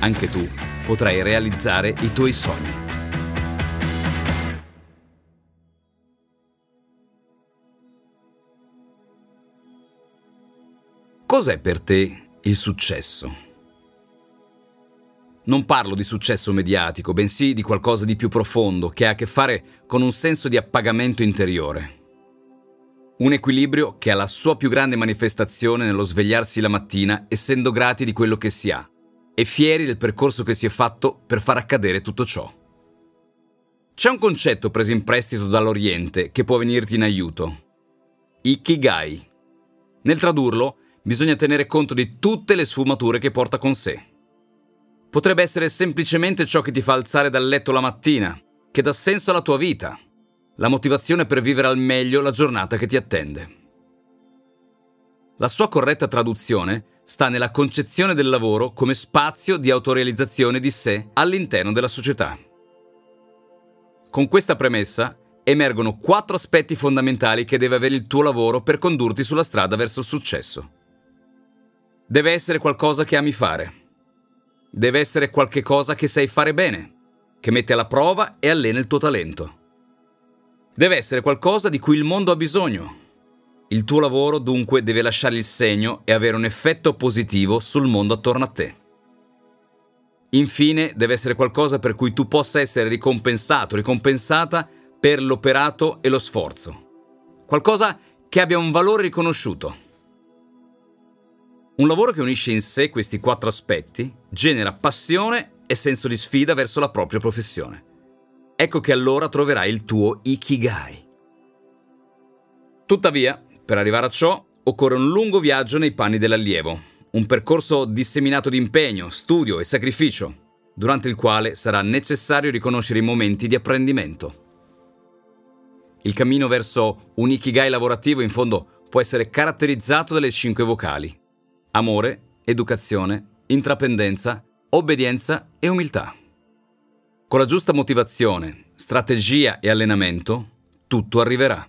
anche tu potrai realizzare i tuoi sogni. Cos'è per te il successo? Non parlo di successo mediatico, bensì di qualcosa di più profondo che ha a che fare con un senso di appagamento interiore. Un equilibrio che ha la sua più grande manifestazione nello svegliarsi la mattina essendo grati di quello che si ha e fieri del percorso che si è fatto per far accadere tutto ciò. C'è un concetto preso in prestito dall'Oriente che può venirti in aiuto. Ikigai. Nel tradurlo, bisogna tenere conto di tutte le sfumature che porta con sé. Potrebbe essere semplicemente ciò che ti fa alzare dal letto la mattina, che dà senso alla tua vita, la motivazione per vivere al meglio la giornata che ti attende. La sua corretta traduzione sta nella concezione del lavoro come spazio di autorealizzazione di sé all'interno della società. Con questa premessa emergono quattro aspetti fondamentali che deve avere il tuo lavoro per condurti sulla strada verso il successo. Deve essere qualcosa che ami fare. Deve essere qualche cosa che sai fare bene, che mette alla prova e allena il tuo talento. Deve essere qualcosa di cui il mondo ha bisogno. Il tuo lavoro dunque deve lasciare il segno e avere un effetto positivo sul mondo attorno a te. Infine deve essere qualcosa per cui tu possa essere ricompensato, ricompensata per l'operato e lo sforzo. Qualcosa che abbia un valore riconosciuto. Un lavoro che unisce in sé questi quattro aspetti genera passione e senso di sfida verso la propria professione. Ecco che allora troverai il tuo Ikigai. Tuttavia, per arrivare a ciò, occorre un lungo viaggio nei panni dell'allievo, un percorso disseminato di impegno, studio e sacrificio, durante il quale sarà necessario riconoscere i momenti di apprendimento. Il cammino verso un Ikigai lavorativo in fondo può essere caratterizzato dalle cinque vocali amore, educazione, intrapendenza, obbedienza e umiltà. Con la giusta motivazione, strategia e allenamento, tutto arriverà.